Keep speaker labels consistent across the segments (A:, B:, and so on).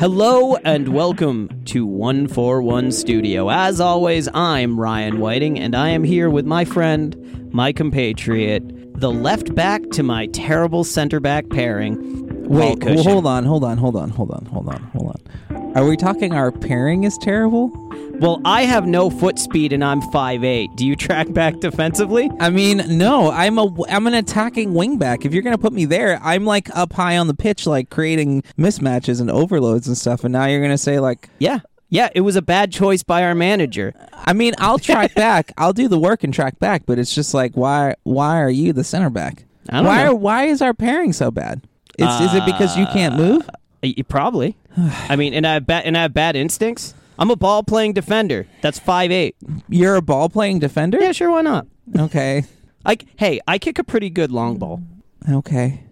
A: Hello and welcome to 141 Studio. As always, I'm Ryan Whiting and I am here with my friend, my compatriot, the left back to my terrible center back pairing.
B: Wait, well, hold on, hold on, hold on, hold on, hold on, hold on. Are we talking our pairing is terrible?
A: Well, I have no foot speed and I'm 5'8. Do you track back defensively?
B: I mean, no, I'm a I'm an attacking wingback. If you're gonna put me there, I'm like up high on the pitch, like creating mismatches and overloads and stuff. And now you're gonna say like,
A: Yeah. Yeah, it was a bad choice by our manager.
B: I mean, I'll track back, I'll do the work and track back, but it's just like, why why are you the center back?
A: I don't
B: why
A: know.
B: Are, why is our pairing so bad? Is, is it because you can't move?
A: Uh, y- probably. I mean, and I have bad and I have bad instincts. I'm a ball playing defender. That's five eight.
B: You're a ball playing defender.
A: Yeah, sure, why not?
B: Okay.
A: Like, hey, I kick a pretty good long ball.
B: Okay.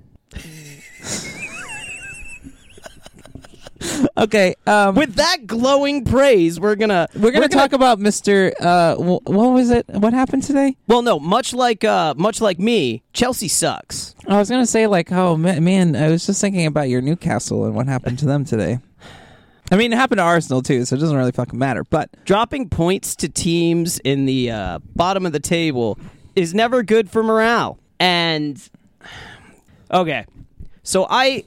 B: okay. Um,
A: With that glowing praise, we're gonna
B: we're gonna talk about Mr. Uh, wh- what was it? What happened today?
A: Well, no, much like uh, much like me, Chelsea sucks.
B: I was gonna say like, oh ma- man, I was just thinking about your Newcastle and what happened to them today. I mean, it happened to Arsenal too, so it doesn't really fucking matter. But
A: Dropping points to teams in the uh, bottom of the table is never good for morale. And okay, so I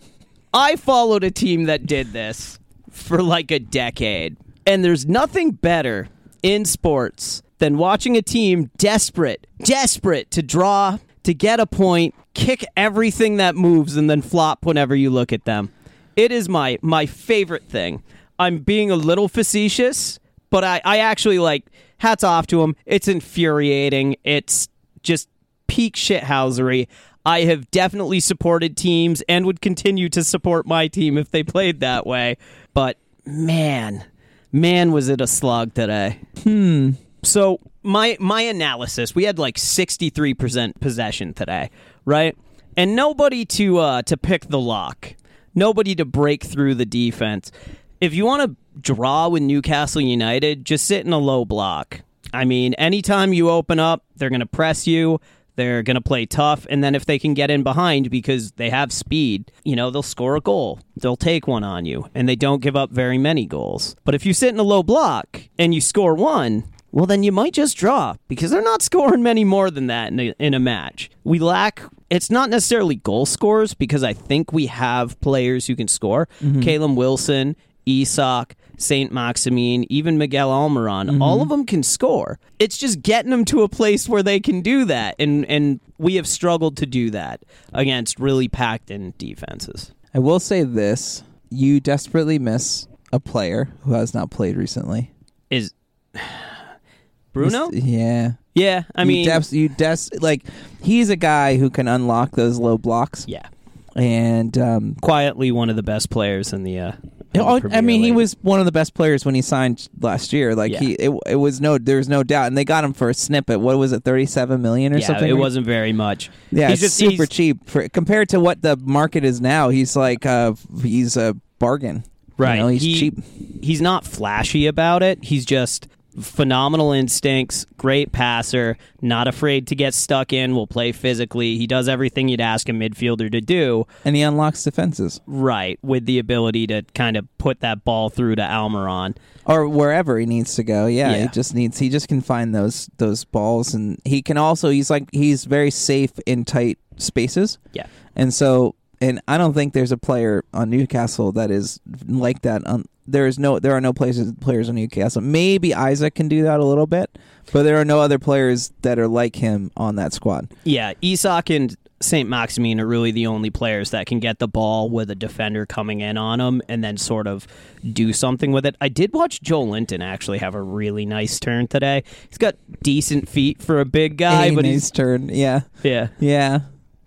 A: I followed a team that did this for like a decade, and there's nothing better in sports than watching a team desperate, desperate to draw, to get a point, kick everything that moves, and then flop whenever you look at them. It is my my favorite thing. I'm being a little facetious, but I, I actually like hats off to him. It's infuriating. It's just peak shithousery. I have definitely supported teams and would continue to support my team if they played that way. But man, man, was it a slog today. Hmm. So my my analysis, we had like sixty three percent possession today, right? And nobody to uh, to pick the lock, nobody to break through the defense. If you want to draw with Newcastle United, just sit in a low block. I mean, anytime you open up, they're going to press you. They're going to play tough. And then if they can get in behind because they have speed, you know, they'll score a goal. They'll take one on you. And they don't give up very many goals. But if you sit in a low block and you score one, well, then you might just draw because they're not scoring many more than that in a, in a match. We lack. It's not necessarily goal scorers because I think we have players who can score. Mm-hmm. Callum Wilson, Isak, Saint Maximin, even Miguel Almiron, all of them can score. It's just getting them to a place where they can do that, and and we have struggled to do that against really packed in defenses.
B: I will say this: you desperately miss a player who has not played recently.
A: Is Bruno?
B: Yeah.
A: Yeah, I mean,
B: you, des- you des- like he's a guy who can unlock those low blocks,
A: yeah,
B: and um,
A: quietly one of the best players in the. Uh,
B: I
A: Premier
B: mean, he was one of the best players when he signed last year. Like
A: Yeah.
B: he, it, it was no, there's no doubt, and they got him for a snippet. What was it, thirty-seven million or
A: Yeah,
B: something?
A: it wasn't very much.
B: Yeah,
A: he's just
B: super
A: he's-
B: cheap for compared to what the market is now. He's like, uh, he's a bargain. You
A: Right.
B: know, he's
A: He-
B: cheap.
A: He's not flashy about it. He's just phenomenal instincts, great passer, not afraid to get stuck in, will play physically. He does everything you'd ask a midfielder to do,
B: and he unlocks defenses
A: right, with the ability to kind of put that ball through to Almiron.
B: or wherever he needs to go. Yeah,
A: Yeah.
B: he just needs. He just can find those those balls, and he can also. He's like he's very safe in tight spaces.
A: Yeah.
B: And so, and I don't think there's a player on Newcastle that is like that. On there is no, there are no places players on Newcastle. Maybe Isak can do that a little bit, but there are no other players that are like him on that squad.
A: Yeah, Isak and St. Maximin are really the only players that can get the ball with a defender coming in on them and then sort of do something with it. I did watch Joelinton actually have a really nice turn today. He's got decent feet for a big guy,
B: a
A: but
B: nice
A: he's
B: turn. Yeah,
A: yeah.
B: yeah,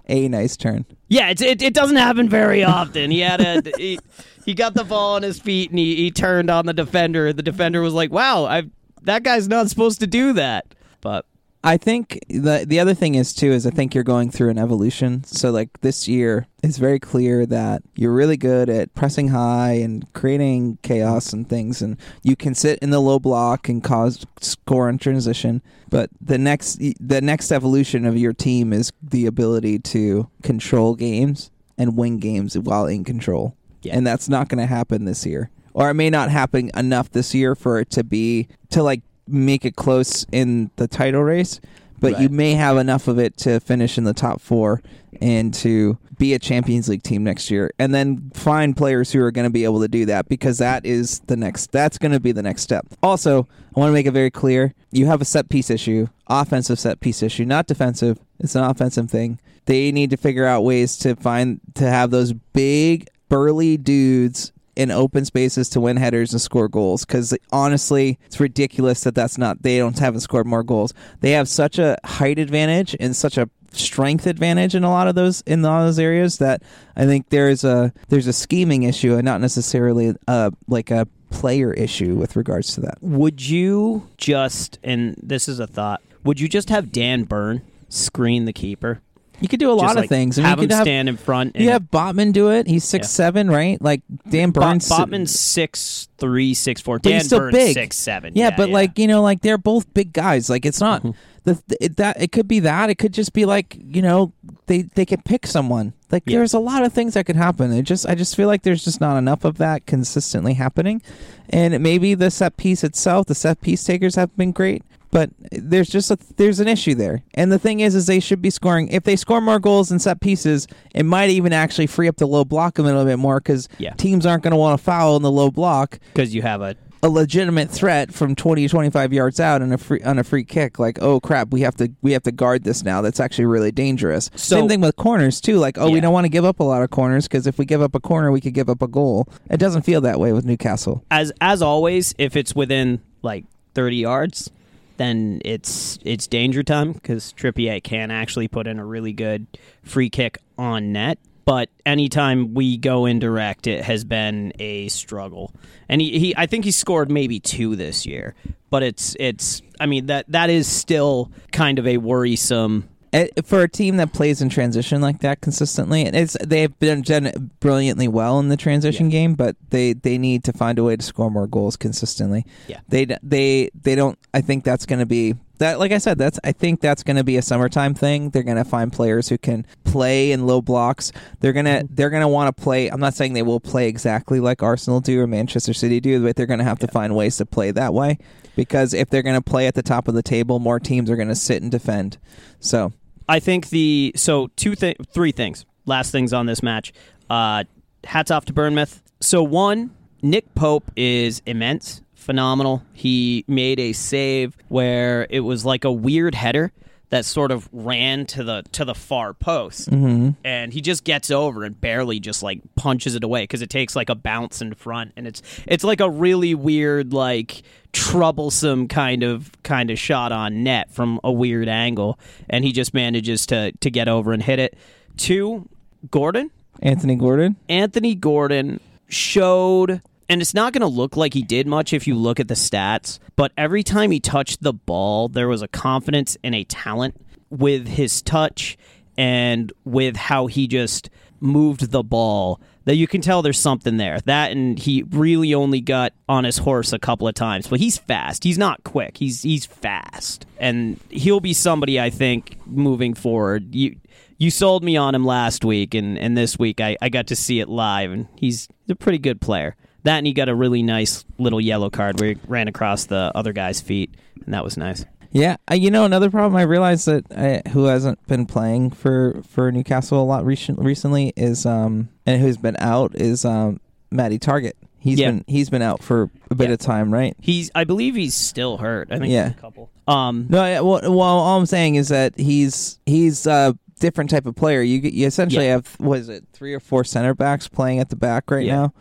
B: a nice turn.
A: Yeah, it's, it, it doesn't happen very often. He had a he, he got the ball on his feet and he, he turned on the defender. The defender was like, "Wow, I that guy's not supposed to do that." But
B: I think the the other thing is too is I think you're going through an evolution. So like this year, it's very clear that you're really good at pressing high and creating chaos and things, and you can sit in the low block and cause score and transition. But the next the next evolution of your team is the ability to control games and win games while in control.
A: Yeah.
B: and that's not going to happen this year. Or it may not happen enough this year for it to be to like make it close in the title race, but you may have enough of it to finish in the top 4 and to be a Champions League team next year and then find players who are going to be able to do that because that is the next that's going to be the next step. Also, I want to make it very clear, you have a set piece issue, offensive set piece issue, not defensive. It's an offensive thing. They need to figure out ways to find to have those big burly dudes in open spaces to win headers and score goals because honestly it's ridiculous that that's not they don't haven't scored more goals they have such a height advantage and such a strength advantage in a lot of those in a of those areas that I think there's a there's a scheming issue and not necessarily uh like a player issue with regards to that.
A: Would you just, and this is a thought, would you just have Dan Burn screen the keeper?
B: You could do a lot of
A: like,
B: things. I mean,
A: have
B: you
A: him
B: could have
A: stand in front. And
B: you have Botman do it. He's six
A: Yeah.
B: seven, right? Like Dan
A: Bo-
B: Burns.
A: Botman's six three, six four. Dan
B: he's still
A: Burn's
B: big.
A: six seven.
B: Yeah, but like you know, like they're both big guys. Like it's not
A: Mhm.
B: the it, that it could be that it could just be like you know they they could pick someone. Like
A: Yeah.
B: there's a lot of things that could happen. It just I just feel like there's just not enough of that consistently happening, and maybe the set piece itself, the set piece takers have been great. But there's just a there's an issue there, and the thing is, is they should be scoring. If they score more goals and set pieces, it might even actually free up the low block a little bit more because
A: Yeah.
B: teams aren't going to want to foul in the low block.
A: Because you have a
B: a legitimate threat from 20 25 yards out on a free on a free kick like oh crap we have to we have to guard this now. That's actually really dangerous.
A: So-
B: same thing with corners too. Like oh we don't want to give up a lot of corners because if we give up a corner we could give up a goal. It doesn't feel that way with newcastle.
A: As as always. If it's within like thirty yards, then it's it's danger time because Trippier can actually put in a really good free kick on net. But anytime we go indirect, it has been a struggle. And he, he I think he scored maybe two this year. But it's it's I mean that that is still kind of a worrisome
B: Eh, for a team that plays in transition like that consistently and it's they've been done brilliantly well in the transition game but they they need to find a way to score more goals consistently.
A: Yeah.
B: they they they don't i think that's going to be that like i said that's i think that's going to be a summertime thing. They're going to find players who can play in low blocks. They're going to they're going to want to play i'm not saying they will play exactly like arsenal do or manchester city do but they're going to have to find ways to play that way. Because if they're going to play at the top of the table more teams are going to sit and defend. So
A: I think the so two th- three things. Last things on this match. Uh, hats off to Bournemouth. So one, Nick Pope is immense, phenomenal. He made a save where it was like a weird header that sort of ran to the to the far post,
B: mm-hmm.
A: and he just gets over and barely just like punches it away because it takes like a bounce in front, and it's it's like a really weird like troublesome kind of kind of shot on net from a weird angle, and he just manages to to get over and hit it. Two, Gordon,
B: Anthony Gordon.
A: Anthony Gordon showed, and it's not going to look like he did much if you look at the stats, but every time he touched the ball, there was a confidence and a talent with his touch and with how he just moved the ball that you can tell there's something there. That and he really only got on his horse a couple of times, but he's fast. He's not quick. He's he's fast, and he'll be somebody I think moving forward. You you sold me on him last week, and, and this week I, I got to see it live, and he's a pretty good player. That and he got a really nice little yellow card where he ran across the other guy's feet, and that was nice.
B: Yeah, you know another problem I realized that uh, who hasn't been playing for for Newcastle a lot recent, recently is um and who's been out is um Matty Targett. He's
A: Yeah.
B: been he's been out for a bit
A: Yeah.
B: of time, right?
A: He's I believe he's still hurt. I think
B: Yeah.
A: he's a couple. Um,
B: No, yeah, well, well, all I'm saying is that he's he's a different type of player. You you essentially have what is it three or four center backs playing at the back right now,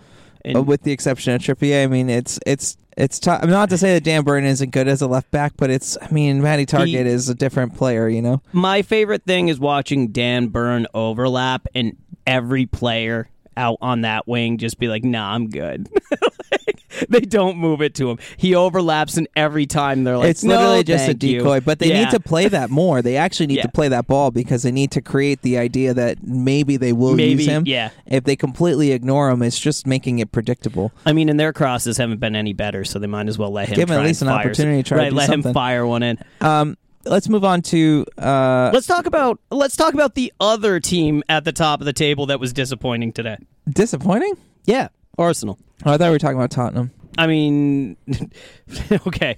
A: and-
B: with the exception of Trippier. I mean, it's it's it's tough. I'm not to say that Dan Burn isn't good as a left back, but it's I mean, Matty Targett is a different player. You know.
A: My favorite thing is watching Dan Burn overlap and every player out on that wing just be like, "Nah, I'm good." They don't move it to him. He overlaps, and every time they're like,
B: it's
A: "No,
B: literally just a
A: thank you."
B: decoy, but they
A: Yeah.
B: need to play that more. They actually need
A: Yeah.
B: to play that ball because they need to create the idea that maybe they will
A: Maybe,
B: use him.
A: yeah.
B: If they completely ignore him, it's just making it predictable.
A: I mean, and their crosses haven't been any better, so they might as well let him
B: Give him at least an opportunity to try to
A: right, let
B: something.
A: him fire one in.
B: Um, let's move on to uh,
A: Let's talk about let's talk about the other team at the top of the table that was disappointing today.
B: disappointing.
A: Yeah, Arsenal.
B: Oh, I thought we were talking about Tottenham.
A: I mean, okay.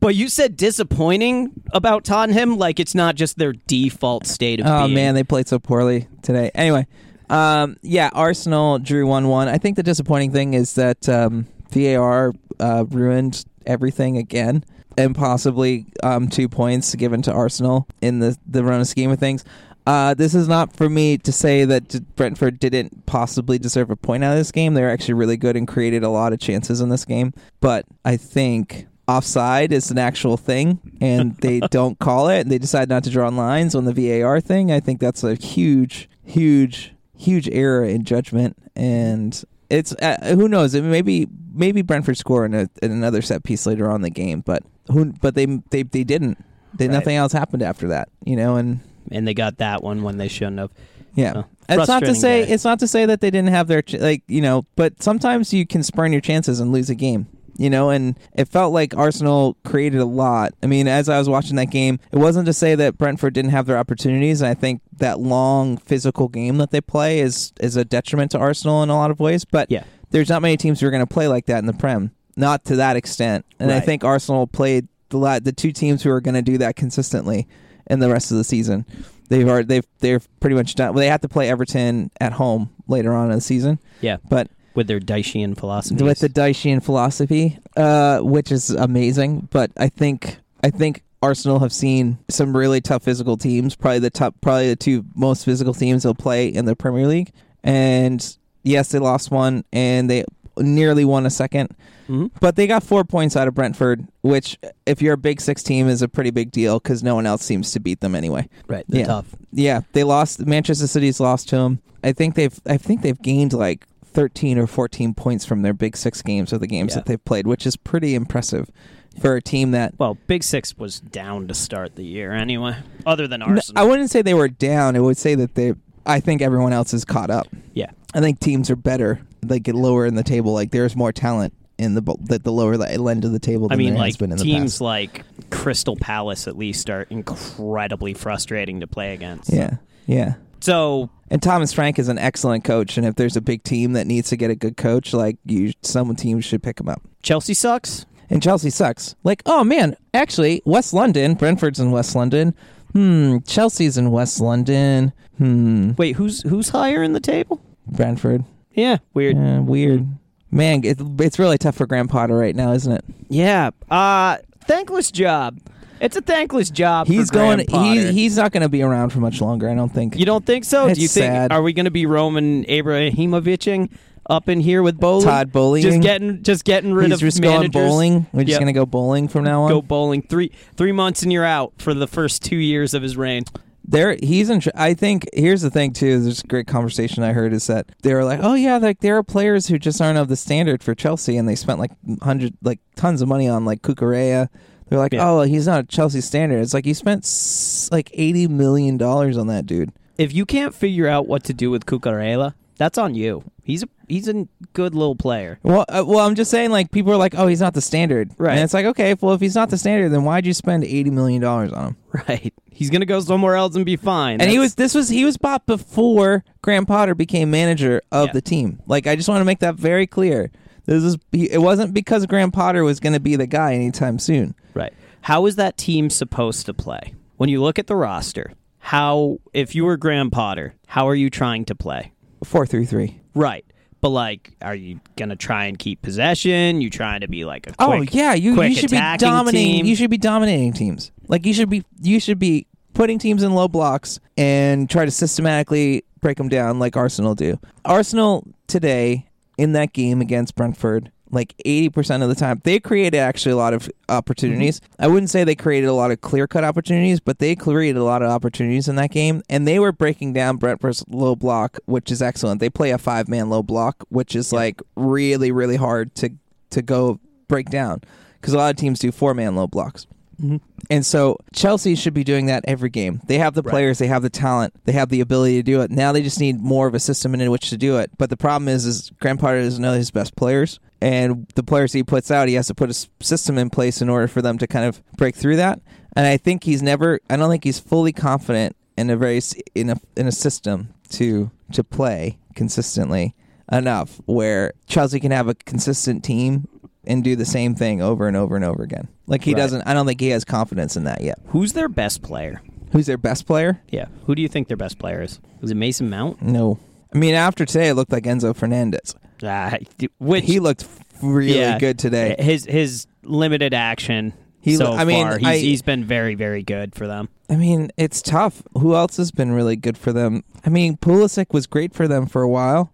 A: But you said disappointing about Tottenham, like it's not just their default state of
B: Oh
A: being.
B: man, they played so poorly today. Anyway, um, yeah, Arsenal drew one one. I think the disappointing thing is that um, VAR uh, ruined everything again, and possibly um, two points given to Arsenal in the the run of scheme of things. Uh, this is not for me to say that Brentford didn't possibly deserve a point out of this game. They were actually really good and created a lot of chances in this game. But I think offside is an actual thing and they don't call it and they decide not to draw lines on the VAR thing. I think that's a huge, huge, huge error in judgment. And it's uh, who knows? Maybe maybe Brentford score in, a, in another set piece later on in the game, but who? But they they they didn't. They,
A: Right.
B: Nothing else happened after that, you know. And
A: and they got that one when they shouldn't have.
B: yeah,
A: So,
B: it's not to say
A: day.
B: it's not to say that they didn't have their ch- like you know, but sometimes you can spurn your chances and lose a game. You know, and it felt like Arsenal created a lot. I mean, as I was watching that game, it wasn't to say that Brentford didn't have their opportunities. I think that long physical game that they play is is a detriment to Arsenal in a lot of ways. But
A: Yeah.
B: there's not many teams who are going to play like that in the Prem, not to that extent. And I think Arsenal played the la- the two teams who are going to do that consistently in the rest of the season. They've already, they've they're pretty much done. Well, they have to play Everton at home later on in the season,
A: Yeah,
B: but
A: with their Daishian philosophy.
B: with the Daishian philosophy, uh, which is amazing. But I think I think Arsenal have seen some really tough physical teams. Probably the top, probably the two most physical teams they'll play in the Premier League. And yes, they lost one, and they nearly won a second.
A: Mhm.
B: But they got four points out of Brentford, which, if you're a Big Six team, is a pretty big deal because no one else seems to beat them anyway.
A: right, the
B: Yeah.
A: tough.
B: Yeah, they lost. Manchester City's lost to them. I think they've. I think they've gained like thirteen or fourteen points from their Big Six games or the games
A: Yeah.
B: that they've played, which is pretty impressive for a team that.
A: Well, Big Six was down to start the year anyway. Other than Arsenal,
B: I wouldn't say they were down. I would say that they. I think everyone else is caught up.
A: yeah,
B: I think teams are better. They get lower in the table. Like there's more talent in the that the lower end of the table.
A: I mean, like
B: has been in
A: teams like Crystal Palace at least are incredibly frustrating to play against.
B: Yeah, yeah.
A: So
B: And Thomas Frank is an excellent coach. And if there's a big team that needs to get a good coach, like you, some teams should pick him up.
A: Chelsea sucks.
B: And Chelsea sucks. Like, oh man, actually, West London, Brentford's in West London. Hmm, Chelsea's in West London. Hmm,
A: Wait, who's who's higher in the table?
B: Brentford.
A: Yeah, weird.
B: Yeah, weird. Man, it, it's really tough for Graham Potter right now, isn't it?
A: Yeah. Uh thankless job. It's a thankless job.
B: He's
A: for
B: going.
A: Potter.
B: He, he's not going to be around for much longer. I don't think.
A: You don't think so?
B: It's
A: Do you think
B: sad.
A: are we going to be Roman Abrahimovicing up in here with bowling?
B: Todd bowling.
A: Just getting just getting rid
B: He's
A: of
B: just
A: managers.
B: going bowling. We're just
A: Yep.
B: going to go bowling from now on.
A: Go bowling three three months and you're out for the first two years of his reign.
B: There he's in i think here's the thing too there's a great conversation i heard is that they were like oh yeah like there are players who just aren't of the standard for chelsea and they spent like hundred like tons of money on like Cucurella they're like
A: Yeah.
B: oh he's not a chelsea standard. It's like you spent s- like 80 million dollars on that dude.
A: If you can't figure out what to do with Cucurella, that's on you. He's a he's a good little player.
B: well, uh, well, I'm just saying, like people are like, "Oh, he's not the standard,"
A: Right.
B: And it's like, okay, well, if he's not the standard, then why'd you spend eighty million dollars on him?
A: Right. He's gonna go somewhere else and be fine.
B: And he was this was he was bought before Graham Potter became manager of
A: Yeah.
B: the team. Like I just want to make that very clear. This is he- it wasn't because Graham Potter was going to be the guy anytime soon.
A: Right. How is that team supposed to play? When you look at the roster, how if you were Graham Potter, how are you trying to play?
B: Four three three.
A: Right. But like, are you gonna try and keep possession? You trying to be like a
B: Oh yeah, you
A: quick
B: you should be dominating.
A: team?
B: You should be dominating teams. Like you should be you should be putting teams in low blocks and try to systematically break them down like Arsenal do. Arsenal today in that game against Brentford, like 80% of the time, they created actually a lot of opportunities. Mm-hmm. I wouldn't say they created a lot of clear-cut opportunities, but they created a lot of opportunities in that game and they were breaking down Brentford's low block, which is excellent. They play a five-man low block, which is like really really hard to to go break down because a lot of teams do four-man low blocks. Mm-hmm. And so Chelsea should be doing that every game. They have the
A: Right.
B: players, they have the talent, they have the ability to do it. Now they just need more of a system in which to do it. But the problem is, is Grandpa doesn't know his best players, and the players he puts out, he has to put a system in place in order for them to kind of break through that. And I think he's never, I don't think he's fully confident in a very in a in a system to to play consistently. enough where Chelsea can have a consistent team and do the same thing over and over and over again. Like he
A: Right.
B: doesn't. I don't think he has confidence in that yet.
A: Who's their best player?
B: Who's their best player?
A: Yeah. Who do you think their best player is? Is it Mason Mount?
B: No. I mean, after today, it looked like Enzo Fernandez.
A: Ah, which
B: He looked really
A: yeah,
B: good today.
A: His his limited action
B: He-
A: so
B: I mean,
A: far, he's,
B: I-
A: he's been very very good for them.
B: I mean, it's tough. Who else has been really good for them? I mean, Pulisic was great for them for a while,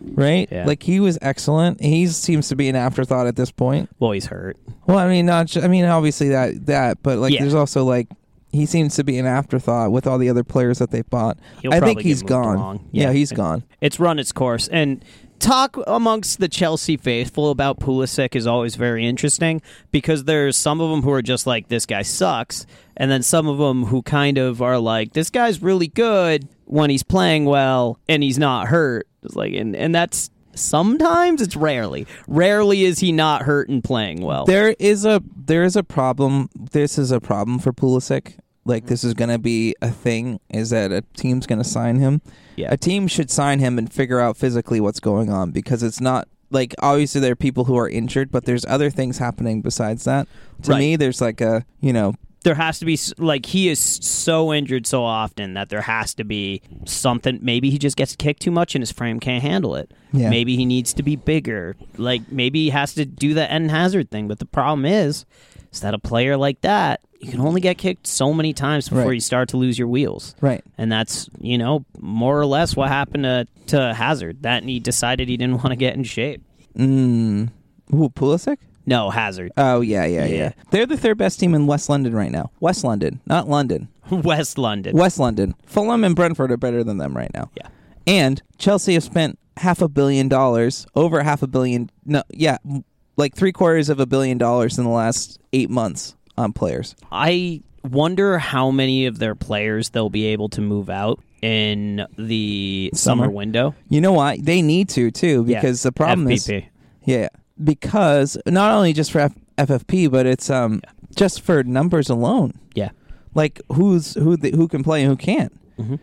B: right?
A: Yeah.
B: Like he was excellent. He seems to be an afterthought at this point.
A: Well, he's hurt.
B: Well, I mean, not. I mean, obviously that that, but like,
A: Yeah.
B: there's also like he seems to be an afterthought with all the other players that they bought.
A: He'll
B: I think he's gone. Yeah,
A: Yeah.
B: he's gone.
A: It's run its course and. Talk amongst the Chelsea faithful about Pulisic is always very interesting because there's some of them who are just like this guy sucks, and then some of them who kind of are like this guy's really good when he's playing well and he's not hurt. It's like and and that's sometimes it's rarely. Rarely is he not hurt and playing well.
B: There is a there is a problem. This is a problem for Pulisic. Like this is going to be a thing. Is that a team's going to sign him?
A: Yeah.
B: A team should sign him and figure out physically what's going on because it's not like obviously there are people who are injured, but there's other things happening besides that. To
A: Right.
B: me, there's like a you know
A: there has to be like he is so injured so often that there has to be something maybe he just gets kicked too much and his frame can't handle it
B: Yeah.
A: maybe he needs to be bigger like maybe he has to do the Eden Hazard thing but the problem is is that a player like that you can only get kicked so many times before
B: Right.
A: you start to lose your wheels
B: right.
A: and that's you know more or less what happened to, to Hazard that he decided he didn't want to get in shape
B: Mm. Who Pulisic?
A: no Hazard
B: Oh yeah, yeah, yeah,
A: Yeah.
B: They're the third best team in West London right now. West London, not London.
A: West London
B: West London. Fulham and Brentford are better than them right now.
A: yeah
B: And Chelsea have spent half a billion dollars, over half a billion. No, yeah, like three quarters of a billion dollars in the last eight months on players.
A: I wonder how many of their players they'll be able to move out in the summer,
B: Summer.
A: window.
B: You know why? They need to too
A: Yeah.
B: because the problem is yeah because not only just for F- FFP but it's um just for numbers alone.
A: Yeah.
B: Like who's who the, who can play and who can't.
A: Mhm.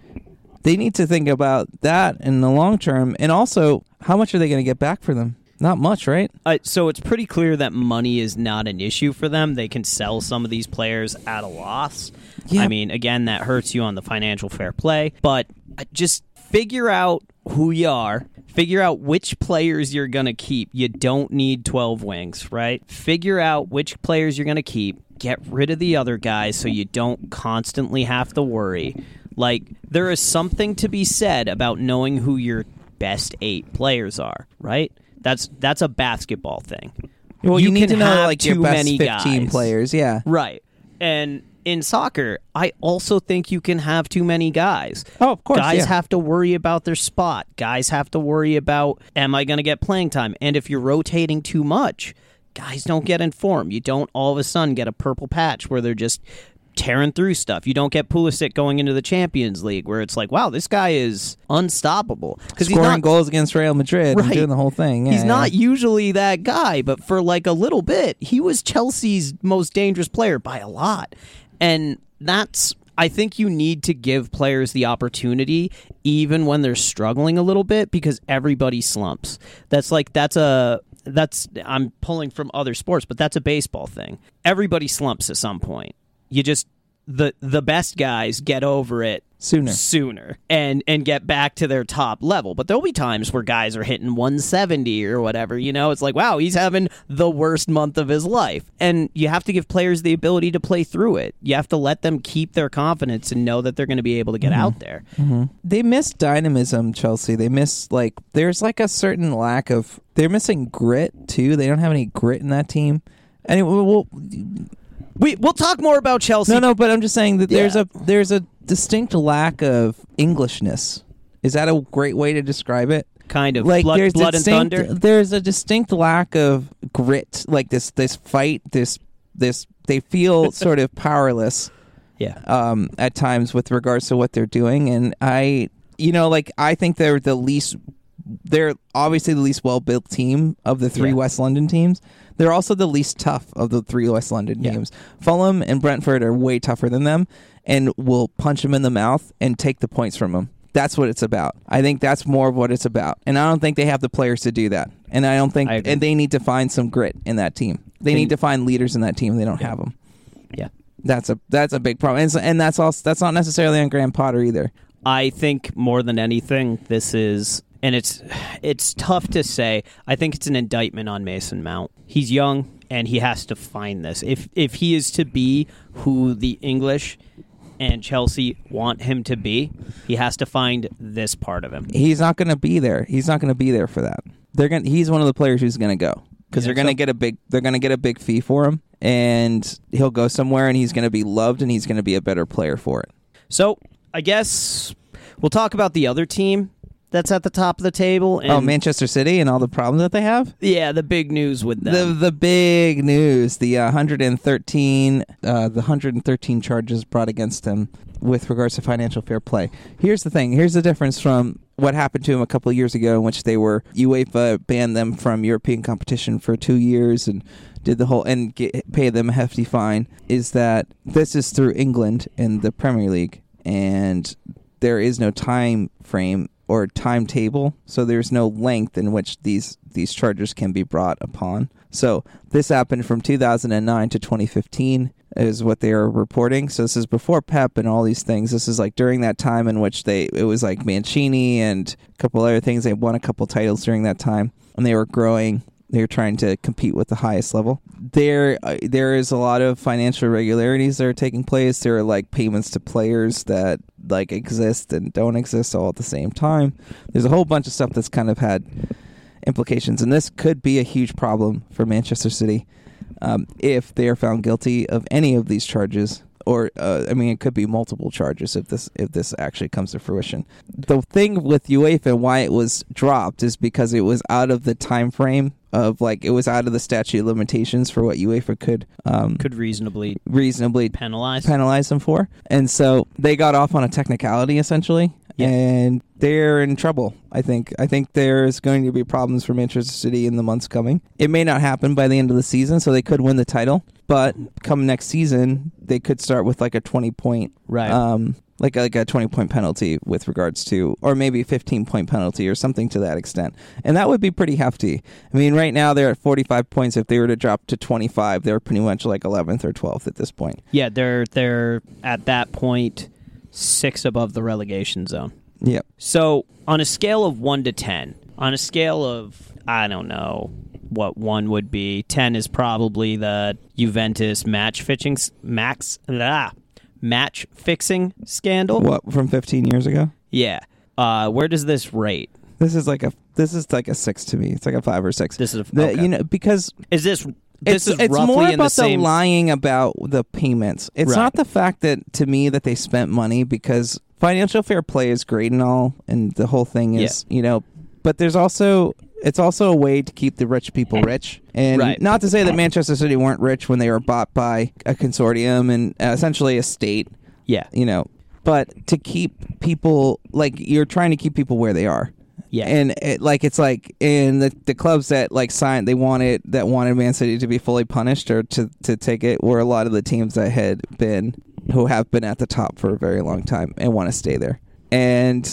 B: They need to think about that in the long term, and also how much are they going to get back for them? Not much, right?
A: Uh, so it's pretty clear that money is not an issue for them. They can sell some of these players at a loss.
B: Yeah.
A: I mean, again, that hurts you on the financial fair play, but uh, just figure out who you are. Figure out which players you're going to keep. You don't need 12 wings, right? Figure out which players you're going to keep. Get rid of the other guys so you don't constantly have to worry. Like, there is something to be said about knowing who your best eight players are, right? That's that's a basketball thing.
B: Well, you, need
A: can
B: to know
A: have
B: like
A: too
B: your best
A: many
B: fifteen
A: guys.
B: players. Yeah.
A: Right. And in soccer, I also think you can have too many guys.
B: Oh, of course.
A: Guys
B: yeah.
A: have to worry about their spot. Guys have to worry about am I going to get playing time? And if you're rotating too much, guys don't get informed. You don't all of a sudden get a purple patch where they're just tearing through stuff. You don't get Pulisic going into the Champions League where it's like, wow, this guy is unstoppable because he's
B: scoring
A: not
B: goals against Real Madrid and
A: Right.
B: doing the whole thing. Yeah,
A: he's
B: yeah.
A: not usually that guy, but for like a little bit, he was Chelsea's most dangerous player by a lot. And that's I think you need to give players the opportunity even when they're struggling a little bit because everybody slumps. That's like that's a that's I'm pulling from other sports, but that's a baseball thing. Everybody slumps at some point. You just the the best guys get over it
B: sooner.
A: sooner and and get back to their top level. But there'll be times where guys are hitting 170 or whatever. You know, it's like wow, he's having the worst month of his life, and you have to give players the ability to play through it. You have to let them keep their confidence and know that they're going to be able to get mm-hmm. out there. Mm-hmm.
B: They miss dynamism, Chelsea. They miss like there's like a certain lack of. They're missing grit too. They don't have any grit in that team. Anyway, well,
A: We we'll talk more about Chelsea.
B: no, no, but I'm just saying that there's
A: Yeah.
B: a there's a distinct lack of Englishness. Is that a great way to describe it?
A: kind of
B: like
A: blood,
B: there's
A: blood and thunder.
B: There's a distinct lack of grit, like this this fight, this this they feel sort of powerless
A: Yeah,
B: um, at times with regards to what they're doing, and I, you know, like I think they're the least. They're obviously the least well built team of the three
A: Yeah.
B: West London teams. They're also the least tough of the three West London
A: Yeah.
B: teams. Fulham and Brentford are way tougher than them, and will punch them in the mouth and take the points from them. That's what it's about. I think that's more of what it's about. And I don't think they have the players to do that. And I don't think
A: I
B: and they need to find some grit in that team. They need to find leaders in that team. They don't have them.
A: Yeah.
B: That's a that's a big problem. And, so- and that's also that's not necessarily on Graham Potter either.
A: I think more than anything, this is, and it's it's tough to say. I think it's an indictment on Mason Mount. He's young and he has to find this. If if he is to be who the English and Chelsea want him to be, he has to find this part of him.
B: He's not going to be there. He's not going to be there for that. They're going. He's one of the players who's going to go because they're going to
A: so?
B: get a big. They're going to get a big fee for him, and he'll go somewhere, and he's going to be loved, and he's going to be a better player for it.
A: So I guess we'll talk about the other team that's at the top of the table. And
B: oh, Manchester City and all the problems that they have.
A: yeah, the big news with them.
B: The the big news, the uh, 113, uh, the 113 charges brought against him with regards to financial fair play. Here's the thing. Here's the difference from what happened to him a couple of years ago, in which they were UEFA banned them from European competition for two years and did the whole and get, pay them a hefty fine. Is that this is through England in the Premier League, and there is no time frame or timetable, so there's no length in which these these charges can be brought upon. So this happened from 2009 to 2015 is what they are reporting. So this is before Pep and all these things. This is like during that time in which they it was like Mancini and a couple other things. They won a couple titles during that time, and they were growing. They were trying to compete with the highest level. There, uh, there is a lot of financial irregularities that are taking place. There are like payments to players that like exist and don't exist all at the same time. There's a whole bunch of stuff that's kind of had implications, and this could be a huge problem for Manchester City um, if they are found guilty of any of these charges. Or uh, I mean, it could be multiple charges if this if this actually comes to fruition. The thing with UEFA and why it was dropped is because it was out of the time frame of like it was out of the statute of limitations for what UEFA could um,
A: could reasonably
B: reasonably
A: penalize.
B: penalize them for. And so they got off on a technicality essentially.
A: Yeah.
B: And they're in trouble. I think. I think there's going to be problems for Manchester City in the months coming. It may not happen by the end of the season, so they could win the title. But come next season, they could start with like a 20 point,
A: Right.
B: um, like like a 20 point penalty with regards to, or maybe a 15 point penalty or something to that extent. And that would be pretty hefty. I mean, right now they're at 45 points. If they were to drop to 25, they're pretty much like 11th or 12th at this point.
A: Yeah, they're they're at that point six above the relegation zone.
B: Yep.
A: So on a scale of one to ten, on a scale of I don't know what one would be, ten is probably the Juventus match fixing max ah, match fixing scandal.
B: What from 15 years ago?
A: Yeah. Uh, where does this rate?
B: This is like a this is like a six to me. It's like a five or six.
A: This is a,
B: The- you know because
A: is this this
B: it's,
A: is
B: it's
A: roughly
B: more
A: in
B: about
A: the same
B: lying about the payments. It's
A: Right.
B: not the fact that to me that they spent money because financial fair play is great and all, and the whole thing is you know, but there's also it's also a way to keep the rich people rich, and
A: Right.
B: not to say that Manchester City weren't rich when they were bought by a consortium and uh, essentially a state,
A: yeah
B: you know, but to keep people like you're trying to keep people where they are.
A: Yeah
B: And it, like it's like in the the clubs that like signed they wanted that wanted Man City to be fully punished or to to take it were a lot of the teams that had been who have been at the top for a very long time and want to stay there. And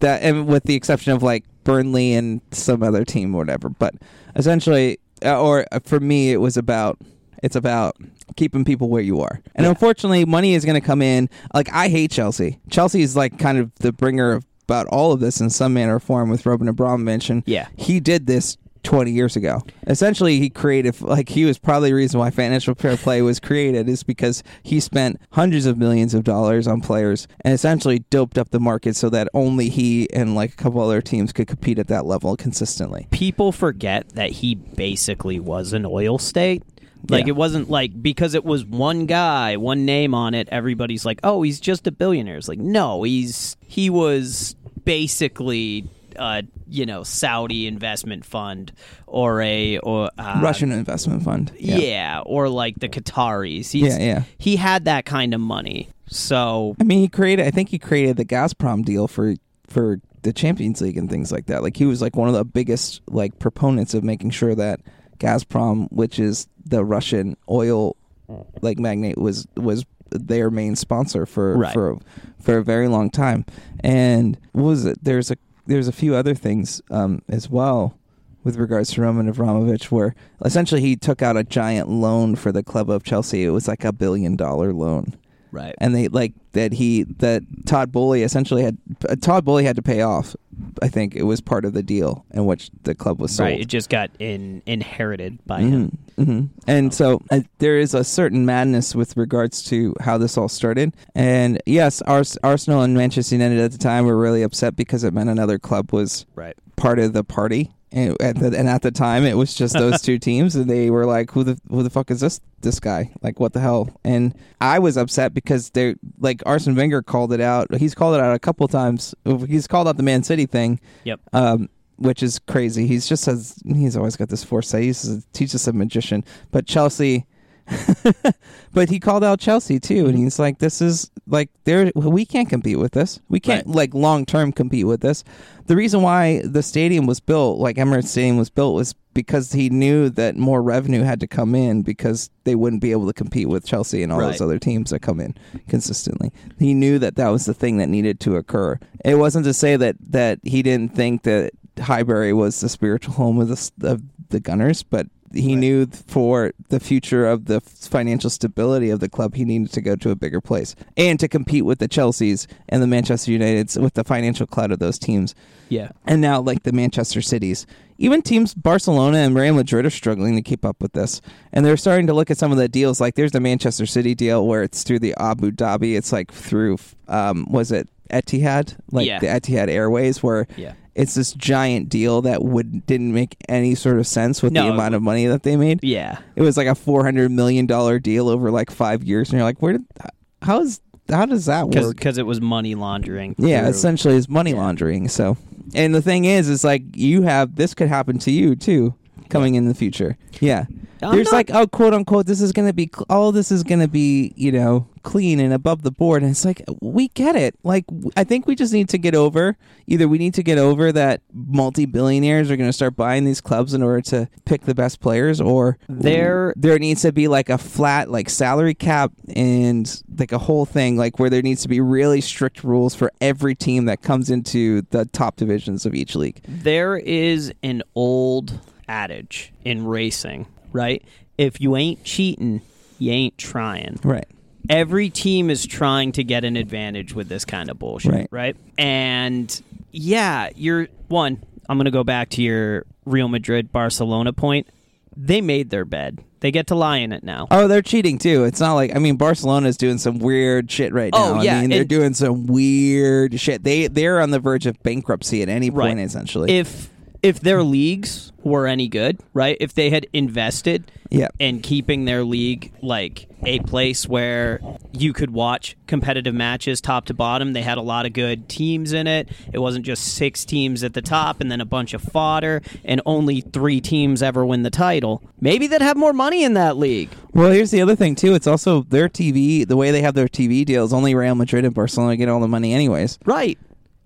B: that and with the exception of like Burnley and some other team or whatever, but essentially uh, or uh, for me it was about it's about keeping people where you are. And
A: Yeah.
B: unfortunately, money is going to come in. Like I hate Chelsea. Chelsea is like kind of the bringer of about all of this in some manner or form with Roman Abramovich. And
A: Yeah.
B: he did this 20 years ago. Essentially, he created like he was probably the reason why financial fair play was created is because he spent hundreds of millions of dollars on players and essentially doped up the market so that only he and like a couple other teams could compete at that level consistently.
A: people forget that he basically was an oil state. Like
B: Yeah.
A: it wasn't like because it was one guy, one name on it, everybody's like, "Oh, he's just a billionaire." It's like, "No, he's he was basically uh, you know, Saudi investment fund or a or uh,
B: Russian investment fund.
A: Yeah. or like the Qataris. He's,
B: Yeah, yeah.
A: He had that kind of money. So
B: I mean, he created. I think he created the Gazprom deal for for the Champions League and things like that. Like he was like one of the biggest like proponents of making sure that Gazprom, which is the Russian oil like magnate, was was their main sponsor for
A: Right.
B: for for a very long time. And what was it? There's a there's a few other things um, as well with regards to Roman Abramovich, where essentially he took out a giant loan for the club of Chelsea. It was like a billion dollar loan
A: Right.
B: and they like that he that Todd Boehly essentially had uh, Todd Boehly had to pay off. I think it was part of the deal in which the club was sold.
A: Right. It just got in inherited by him.
B: Mhm, mhm. And so uh, there is a certain madness with regards to how this all started. And yes, Ars- Arsenal and Manchester United at the time were really upset because it meant another club was
A: Right.
B: part of the party. And at the, and at the time, it was just those two teams, and they were like, "Who the who the fuck is this this guy? Like, what the hell?" And I was upset because they like Arsene Wenger called it out. He's called it out a couple times. He's called out the Man City thing,
A: Yep.
B: um, which is crazy. He's just has he's always got this foresight. He's, he's just a magician. But Chelsea, but he called out Chelsea too, and mm-hmm. he's like, "This is like there we can't compete with this. We can't
A: Right.
B: like long term compete with this." The reason why the stadium was built, like Emirates Stadium was built, was because he knew that more revenue had to come in because they wouldn't be able to compete with Chelsea and all
A: Right.
B: those other teams that come in consistently. He knew that that was the thing that needed to occur. It wasn't to say that that he didn't think that Highbury was the spiritual home of the of the Gunners, but he knew for the future of the financial stability of the club, he needed to go to a bigger place and to compete with the Chelseas and the Manchester Uniteds with the financial clout of those teams.
A: Yeah.
B: And now, like the Manchester Cities, even teams Barcelona and Real Madrid are struggling to keep up with this. And they're starting to look at some of the deals. Like there's the Manchester City deal where it's through the Abu Dhabi. It's like through, um, was it Etihad? Like
A: Yeah.
B: the Etihad Airways, where
A: Yeah.
B: it's this giant deal that would didn't make any sort of sense with
A: No,
B: the amount of money that they made.
A: Yeah.
B: It was like a four hundred million dollar deal over like five years, and you're like, where did? How is how does that work?
A: Because it was money laundering.
B: Yeah, essentially it's money laundering. So, and the thing is, is like you have this could happen to you too, coming in the future. Yeah,
A: I'm
B: there's
A: not-
B: like oh quote unquote this is gonna be cl- all this is gonna be you know clean and above the board, and it's like we get it. Like w- I think we just need to get over either we need to get over that multi billionaires are gonna start buying these clubs in order to pick the best players, or
A: There-
B: there needs to be like a flat like salary cap and like a whole thing like where there needs to be really strict rules for every team that comes into the top divisions of each league.
A: There is an old adage in racing, right? If you ain't cheating, you ain't trying.
B: Right.
A: Every team is trying to get an advantage with this kind of bullshit,
B: Right.
A: right? And yeah, you're one. I'm going to go back to your Real Madrid Barcelona point. They made their bed. They get to lie in it now.
B: Oh, they're cheating too. It's not like I mean Barcelona's doing some weird shit right oh, now.
A: Oh, yeah,
B: I mean they're
A: and-
B: doing some weird shit. They they're on the verge of bankruptcy at any point
A: Right.
B: essentially.
A: If if their leagues were any good, right? If they had invested
B: Yeah.
A: in keeping their league like a place where you could watch competitive matches top to bottom, they had a lot of good teams in it. It wasn't just six teams at the top and then a bunch of fodder and only 3 teams ever win the title. Maybe they'd have more money in that league.
B: well, here's the other thing too. It's also their TV. The way they have their TV deals, only Real Madrid and Barcelona get all the money anyways.
A: Right.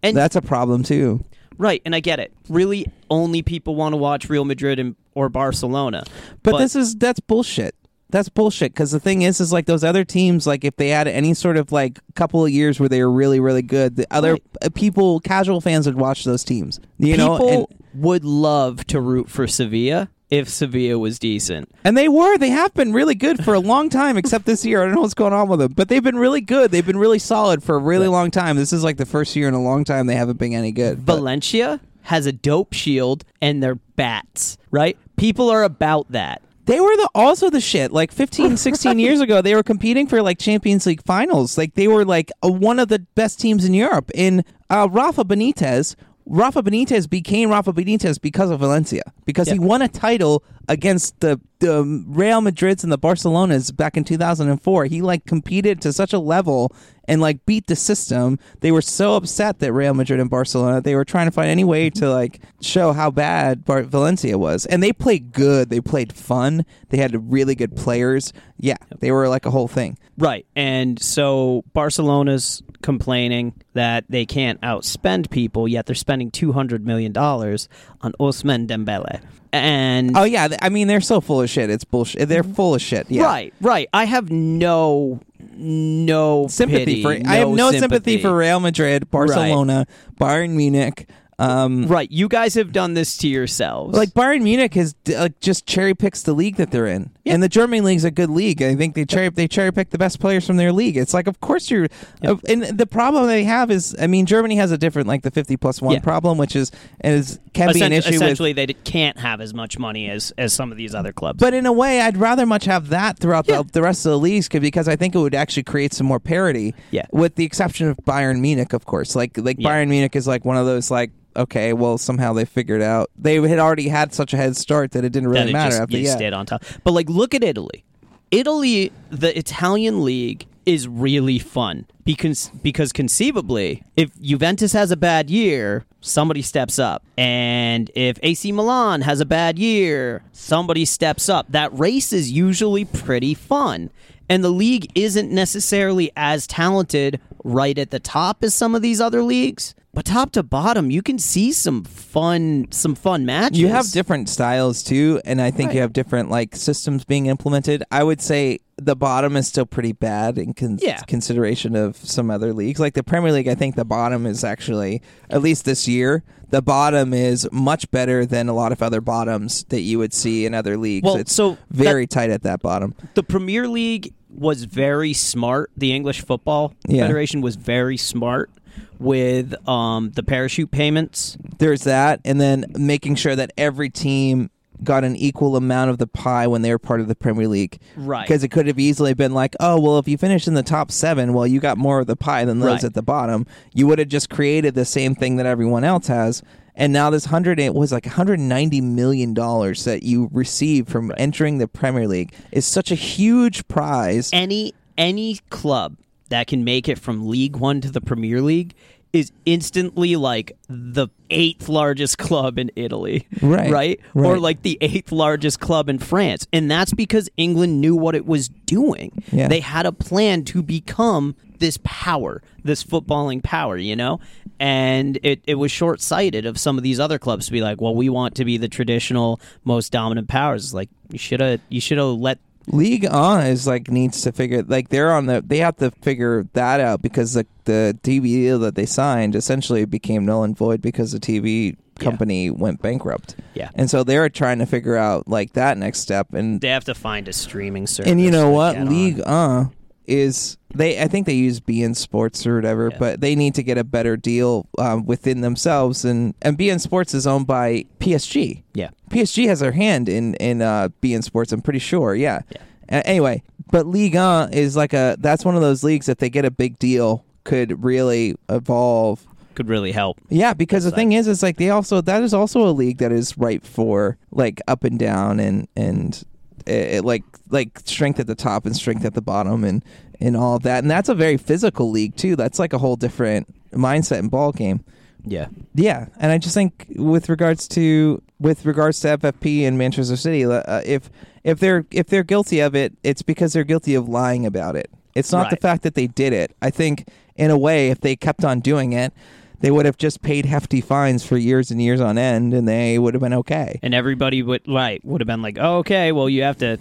A: And
B: That's a problem too.
A: Right, and I get it. Really only people want to watch Real Madrid and or Barcelona.
B: But, this is that's bullshit. That's bullshit. Because the thing is, is like those other teams, like if they had any sort of like couple of years where they were really, really good, the other
A: Right.
B: people, casual fans would watch those teams. You know,
A: people
B: and,
A: would love to root for Sevilla if Sevilla was decent.
B: and they were, they have been really good for a long time, except this year. I don't know what's going on with them, but they've been really good. They've been really solid for a really long time. This is like the first year in a long time they haven't been any good. But-
A: Valencia has a dope shield and they're bats, right? People are about that.
B: They were the also the shit. Like 15, 16 years ago, they were competing for like Champions League finals. Like they were like a, one of the best teams in Europe. In uh, Rafa Benitez, Rafa Benitez became Rafa Benitez because of Valencia because he won a title against the the Real Madrids and the Barcelonas back in 2004. He like competed to such a level and like beat the system. They were so upset that Real Madrid and Barcelona, they were trying to find any way to like show how bad Bar- Valencia was. And they played good. They played fun. They had really good players. Yeah, they were like a whole thing.
A: Right. And so Barcelona's complaining that they can't outspend people, yet they're spending $200 million on Ousmane Dembele. And
B: Oh yeah, I mean they're so full of shit. It's bullshit. They're mm-hmm. full of shit. Yeah.
A: Right, right. I have no no
B: sympathy
A: pity,
B: for. I have no sympathy.
A: sympathy
B: for Real Madrid, Barcelona, Bayern Munich. Um,
A: Right, you guys have done this to yourselves.
B: Like Bayern Munich has like just cherry picks the league that they're in, and the German league's a good league. I think they cherry they cherry pick the best players from their league. It's like, of course you're, and the problem they have is, I mean, Germany has a different like the fifty plus one
A: Yeah.
B: problem, which is is can be an issue with.
A: essentially, they can't have as much money as as some of these other clubs.
B: But in a way, I'd rather much have that throughout
A: Yeah.
B: the, the rest of the leagues 'cause- because I think it would actually create some more parity.
A: Yeah.
B: With the exception of Bayern Munich, of course. Like like
A: Yeah.
B: Bayern Munich is like one of those like okay, well somehow they figured out they had already had such a head start that it didn't really
A: it
B: matter
A: just,
B: after
A: you
B: yeah.
A: stayed on top. But like, look at Italy. Italy, the Italian league is really fun because because conceivably, if Juventus has a bad year, somebody steps up, and if AC Milan has a bad year, somebody steps up. That race is usually pretty fun. And the league isn't necessarily as talented right at the top as some of these other leagues, but top to bottom, you can see some fun some fun matches.
B: You have different styles too, and I think you have different like systems being implemented. I would say the bottom is still pretty bad in con-
A: Yeah.
B: consideration of some other leagues. Like the Premier League, I think the bottom is actually at least this year. The bottom is much better than a lot of other bottoms that you would see in other leagues.
A: Well,
B: it's
A: so
B: very tight at that bottom.
A: the Premier League was very smart. The English Football
B: Yeah.
A: Federation was very smart with um, the parachute payments.
B: There's that, and then making sure that every team got an equal amount of the pie when they were part of the Premier League.
A: Right.
B: Because it could have easily been like, oh, well, if you finish in the top seven, well, you got more of the pie than those
A: Right.
B: at the bottom. You would have just created the same thing that everyone else has. And now this hundred it was like 190 million dollars that you receive from entering the Premier League is such a huge prize.
A: Any any club that can make it from League One to the Premier League is instantly like the eighth largest club in Italy.
B: Right.
A: Right? Or like the eighth largest club in France. And that's because England knew what it was doing.
B: Yeah.
A: They had a plan to become this power, this footballing power, you know? And it, it was short sighted of some of these other clubs to be like, well, we want to be the traditional most dominant powers. It's like you should have you should have let
B: Ligue 1 is like needs to figure like they're on the they have to figure that out because the the TV deal that they signed essentially became null and void because the TV company went bankrupt.
A: Yeah.
B: And so they're trying to figure out like that next step and
A: they have to find a streaming service.
B: and you know what
A: on.
B: League Uh is they I think they use beIN Sports or whatever,
A: Yeah.
B: but they need to get a better deal um, within themselves and and beIN Sports is owned by PSG.
A: Yeah.
B: PSG has their hand in in uh, beIN Sports. I'm pretty sure. Yeah.
A: Yeah.
B: A- anyway, but Ligue 1 is like a that's one of those leagues if they get a big deal could really evolve.
A: Could really help.
B: Yeah, because the thing is, it's like they also that is also a league that is ripe for like up and down and and uh, like like strength at the top and strength at the bottom and and all of that. And that's a very physical league too. That's like a whole different mindset and ball game.
A: Yeah.
B: Yeah, and I just think with regards to with regards to FFP and Manchester City, uh, if if they're if they're guilty of it, it's because they're guilty of lying about it. It's not the fact that they did it. I think in a way, if they kept on doing it, they would have just paid hefty fines for years and years on end, and they would have been okay.
A: And everybody would right would have been like, oh, okay, well, you have to,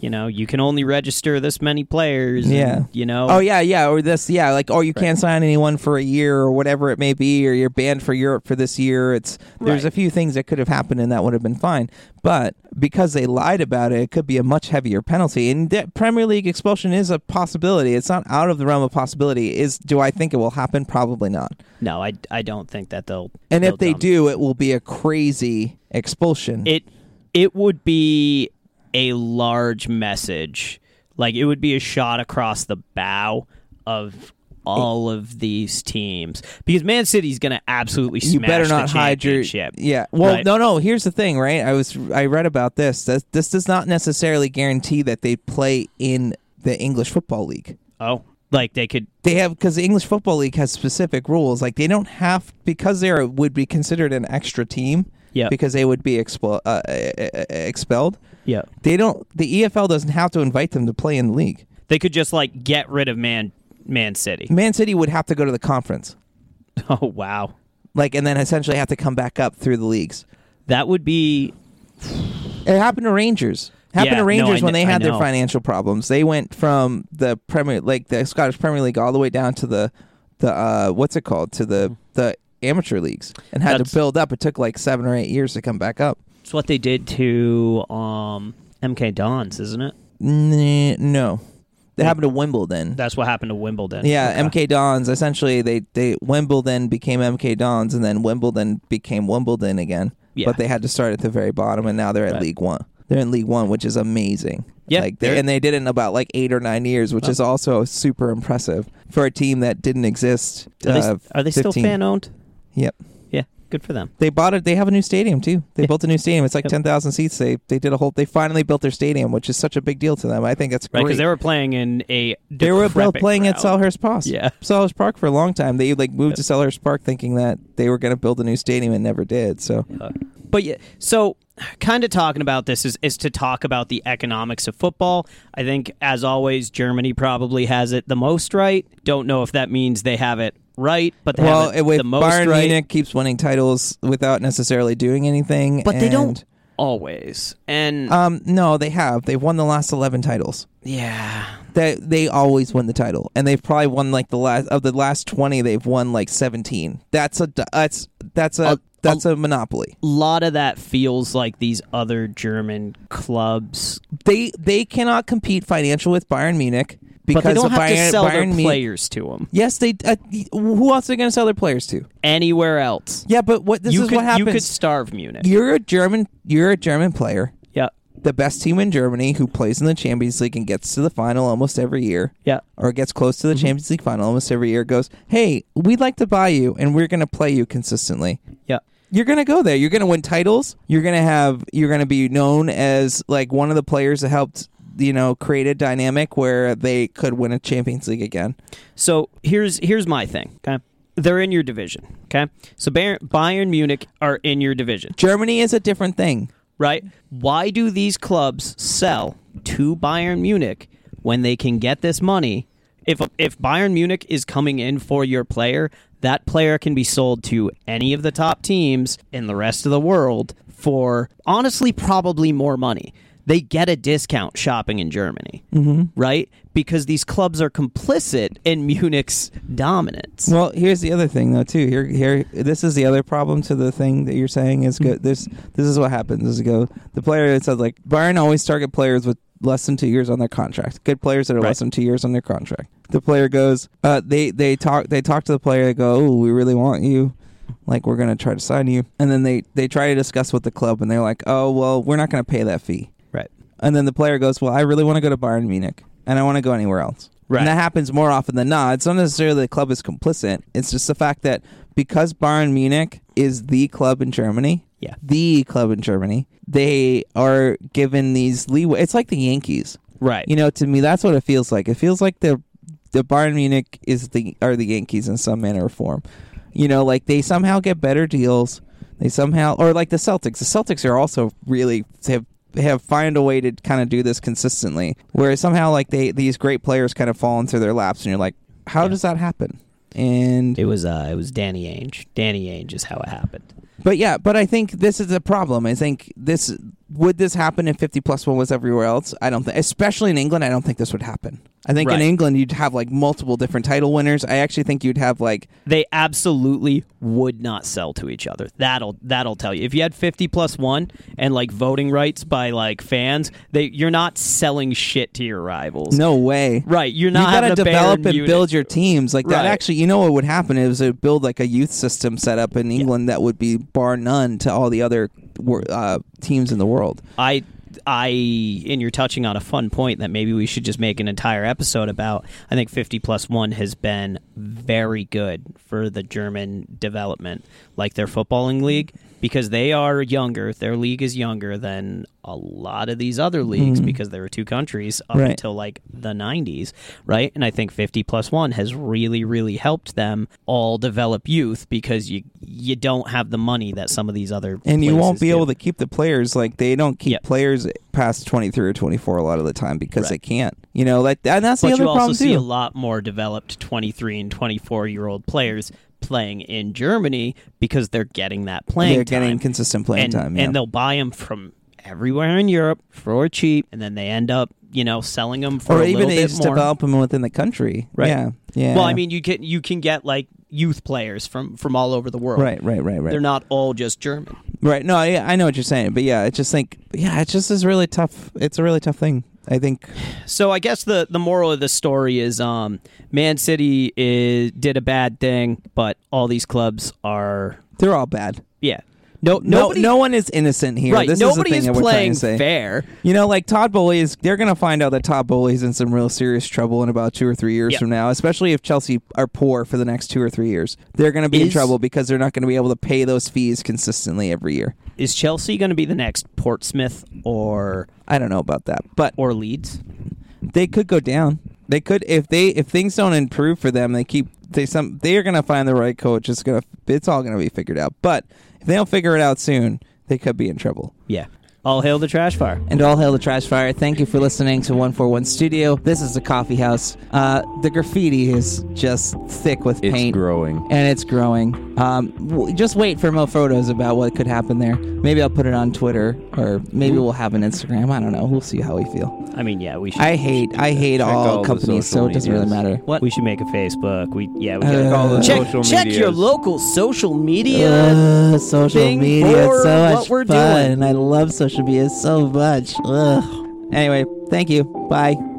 A: you know, you can only register this many players. and,
B: Yeah.
A: you know.
B: Oh yeah, yeah, or this, yeah, like oh, you can't sign anyone for a year or whatever it may be, or you're banned for Europe for this year. It's there's
A: Right.
B: a few things that could have happened and that would have been fine, but because they lied about it, it could be a much heavier penalty. And that Premier League expulsion is a possibility. It's not out of the realm of possibility. Is do I think it will happen? Probably not.
A: No, I, I don't think that they'll.
B: And
A: they'll
B: if they do, it will be a crazy expulsion.
A: it it would be a large message. Like it would be a shot across the bow of all of these teams because Man City's going to absolutely smash
B: you better
A: the
B: not hide your yeah well
A: Right.
B: no no here's the thing right i was i read about this this, this does not necessarily guarantee that they play in the english football league
A: Oh, like they could.
B: they have because the english football league has specific rules like they don't have because they are would be considered an extra team
A: Yeah.
B: because they would be expo- uh, uh, uh, expelled
A: Yeah.
B: they don't the efl doesn't have to invite them to play in the league
A: They could just like get rid of Man Man City.
B: man city would have to go to the conference
A: Oh wow.
B: like and then essentially have to come back up through the leagues
A: That would be
B: it happened to rangers Happened
A: Yeah,
B: to Rangers
A: I
B: when
A: kn-
B: they had their financial problems. They went from the Premier, like the Scottish Premier League, all the way down to the the uh, what's it called to the the amateur leagues, and had
A: That's-
B: to build up. It took like seven or eight years to come back up.
A: It's what they did to um, MK Dons, isn't it?
B: N- no, that happened to Wimbledon.
A: That's what happened to Wimbledon.
B: Yeah,
A: Okay.
B: MK Dons. Essentially, they they Wimbledon became MK Dons, and then Wimbledon became Wimbledon again.
A: Yeah.
B: But they had to start at the very bottom, and now they're at
A: Right.
B: League One. They're in League One, which is amazing.
A: Yeah,
B: like they,
A: they're-
B: and they did it in about like eight or nine years, which is also super impressive for a team that didn't exist.
A: Are they,
B: uh,
A: are they still
B: 15.
A: fan owned?
B: Yep.
A: Yeah, good for them.
B: They bought it. They have a new stadium too. They
A: Yeah.
B: built a new stadium. It's like
A: Yep.
B: ten thousand seats. They they did a whole. They finally built their stadium, which is such a big deal to them. I think that's
A: Right,
B: great.
A: because they were playing in a
B: They were playing at
A: crowd.
B: Selhurst Park.
A: Yeah.
B: Selhurst Park for a long time. They like moved
A: Yep.
B: to Selhurst Park thinking that they were going to build a new stadium and never did. So
A: But yeah, so kind of talking about this is, is to talk about the economics of football. I think, as always, Germany probably has it the most right. Don't know if that means they have it right, but they
B: well,
A: have
B: with
A: the most
B: Bayern
A: right.
B: Munich keeps winning titles without necessarily doing anything.
A: but they don't always. And
B: Um, no, they have. They've won the last eleven titles.
A: yeah,
B: They they always win the title, and they've probably won like the last of the last twenty. They've won like seventeen. That's a that's that's a,
A: A-
B: that's a monopoly.
A: a lot of that feels like these other German clubs,
B: They they cannot compete financial with Bayern Munich because
A: but they don't have
B: Bayern,
A: to sell
B: Bayern
A: their players to them
B: Yes, they. Uh, who else are they going to sell their players to?
A: anywhere else.
B: Yeah, but what this
A: you
B: is
A: could
B: what happens.
A: you could starve Munich.
B: you're a German. You're a German player,
A: yeah,
B: the best team in Germany, who plays in the Champions League and gets to the final almost every year,
A: yeah.
B: or gets close to the
A: Mm-hmm.
B: Champions League final almost every year. Goes, hey, we'd like to buy you, and we're going to play you consistently.
A: Yeah.
B: You're gonna go there. You're gonna win titles. You're gonna have. You're gonna be known as like one of the players that helped. You know, create a dynamic where they could win a Champions League again.
A: So here's here's my thing. Okay, they're in your division. Okay, so Bayern, Bayern Munich are in your division,
B: Germany is a different thing.
A: right? Why do these clubs sell to Bayern Munich when they can get this money? If if Bayern Munich is coming in for your player, that player can be sold to any of the top teams in the rest of the world for honestly probably more money. They get a discount shopping in Germany, mm-hmm. right? Because these clubs are complicit in Munich's dominance.
B: Well, here's the other thing though too. Here, here, this is the other problem to the thing that you're saying is
A: Mm-hmm.
B: go. This, this is what happens. Is go the player that says like Bayern always target players with less than two years on their contract. Good players that are
A: Right.
B: less than two years on their contract. The player goes. Uh, they they talk they talk to the player. They go, oh, we really want you. Like we're gonna try to sign you, and then they they try to discuss with the club, and they're like, oh well, we're not gonna pay that fee. And then the player goes, well, I really want to go to Bayern Munich, and I want to go anywhere else.
A: Right.
B: And that happens more often than not. It's not necessarily the club is complicit. It's just the fact that because Bayern Munich is the club in Germany,
A: Yeah.
B: the club in Germany, they are given these leeway. It's like the Yankees.
A: Right.
B: You know, to me, that's what it feels like. It feels like the the Bayern Munich is the are the Yankees in some manner or form. You know, like they somehow get better deals. They somehow, or like the Celtics. The Celtics are also really have have find a way to kind of do this consistently. Whereas somehow, like they these great players kind of fall into their laps, and you're like, how
A: Yeah.
B: does that happen? And
A: It was uh, it was Danny Ainge. Danny Ainge is how it happened.
B: But yeah, but I think this is a problem. I think this would this happen if 50 plus one was everywhere else? I don't think, especially in England, I don't think this would happen. I think in England you'd have like multiple different title winners. I actually think you'd have like
A: They absolutely would not sell to each other. That'll that'll tell you. If you had fifty plus one and like voting rights by like fans, they you're not selling shit to your rivals.
B: no way.
A: Right. You're not You
B: got to develop and
A: Munich-
B: build your teams like that.
A: Right.
B: Actually, you know what would happen is it would build like a youth system set up in England that would be bar none to all the other uh, teams in the world.
A: I I and you're touching on a fun point that maybe we should just make an entire episode about. I think 50 plus 1 has been very good for the German development like their footballing league because they are younger. Their league is younger than a lot of these other leagues mm-hmm. because there were two countries up
B: Right.
A: until like the 90s, right? And I think 50 plus 1 has really really helped them all develop youth because you you don't have the money that some of these other
B: And you won't be
A: do.
B: able to keep the players like they don't keep
A: Yep.
B: players past 23 or 24 a lot of the time because
A: Right.
B: they can't. You know, like and that's the other
A: But
B: other
A: you also
B: problem
A: see
B: too.
A: a lot more developed 23 and 24 year old players playing in Germany because they're getting that playing
B: They're
A: time.
B: getting consistent playing
A: and,
B: time. Yeah.
A: and they'll buy them from everywhere in Europe for cheap, and then they end up, you know, selling them for
B: or
A: a
B: even they just
A: more.
B: develop them within the country.
A: Right.
B: Yeah. Yeah.
A: Well, I mean, you can you can get like youth players from from all over the world.
B: Right. Right. Right. Right.
A: They're not all just German.
B: Right. No, I, I know what you're saying, but yeah, I just think, yeah, it just is really tough. It's a really tough thing. I think.
A: So I guess the the moral of the story is, um, Man City is did a bad thing, but all these clubs are,
B: They're all bad.
A: yeah. No,
B: No,
A: nobody,
B: no one is innocent here.
A: right.
B: This
A: nobody
B: is
A: is
B: the thing trying
A: playing
B: say.
A: fair.
B: You know, like Todd Boehly is, they're going to find out that Todd Boehly's in some real serious trouble in about two or three years
A: Yep.
B: from now, especially if Chelsea are poor for the next two or three years. They're going to be in trouble because they're not going to be able to pay those fees consistently every year.
A: Is Chelsea going to be the next Portsmouth or
B: I don't know about that, but
A: or Leeds?
B: they could go down. They could if they if things don't improve for them, they keep they some they are going to find the right coach. It's going to it's all going to be figured out. But if they don't figure it out soon, they could be in trouble.
A: Yeah. All hail the trash fire.
B: And all hail the trash fire. Thank you for listening to 141 Studio. This is the coffee house. Uh, the graffiti is just thick with
C: It's
B: paint.
C: growing.
B: and it's growing. Um, w- just wait for more photos about what could happen there. Maybe I'll put it on Twitter, or maybe we'll have an Instagram. I don't know. We'll see how we feel.
A: I mean, yeah, we should.
B: I hate I hate all
C: all the
B: companies, so
C: social
B: it doesn't really
C: medias.
B: matter. What?
A: we should make a Facebook. We yeah, we
B: Uh,
A: gotta
C: all the
A: check
C: social
A: check your local social media.
B: Uh, social
A: thing
B: media,
A: for
B: it's so
A: what we're
B: fun.
A: doing.
B: I love social media so much. Ugh. Anyway, thank you. Bye.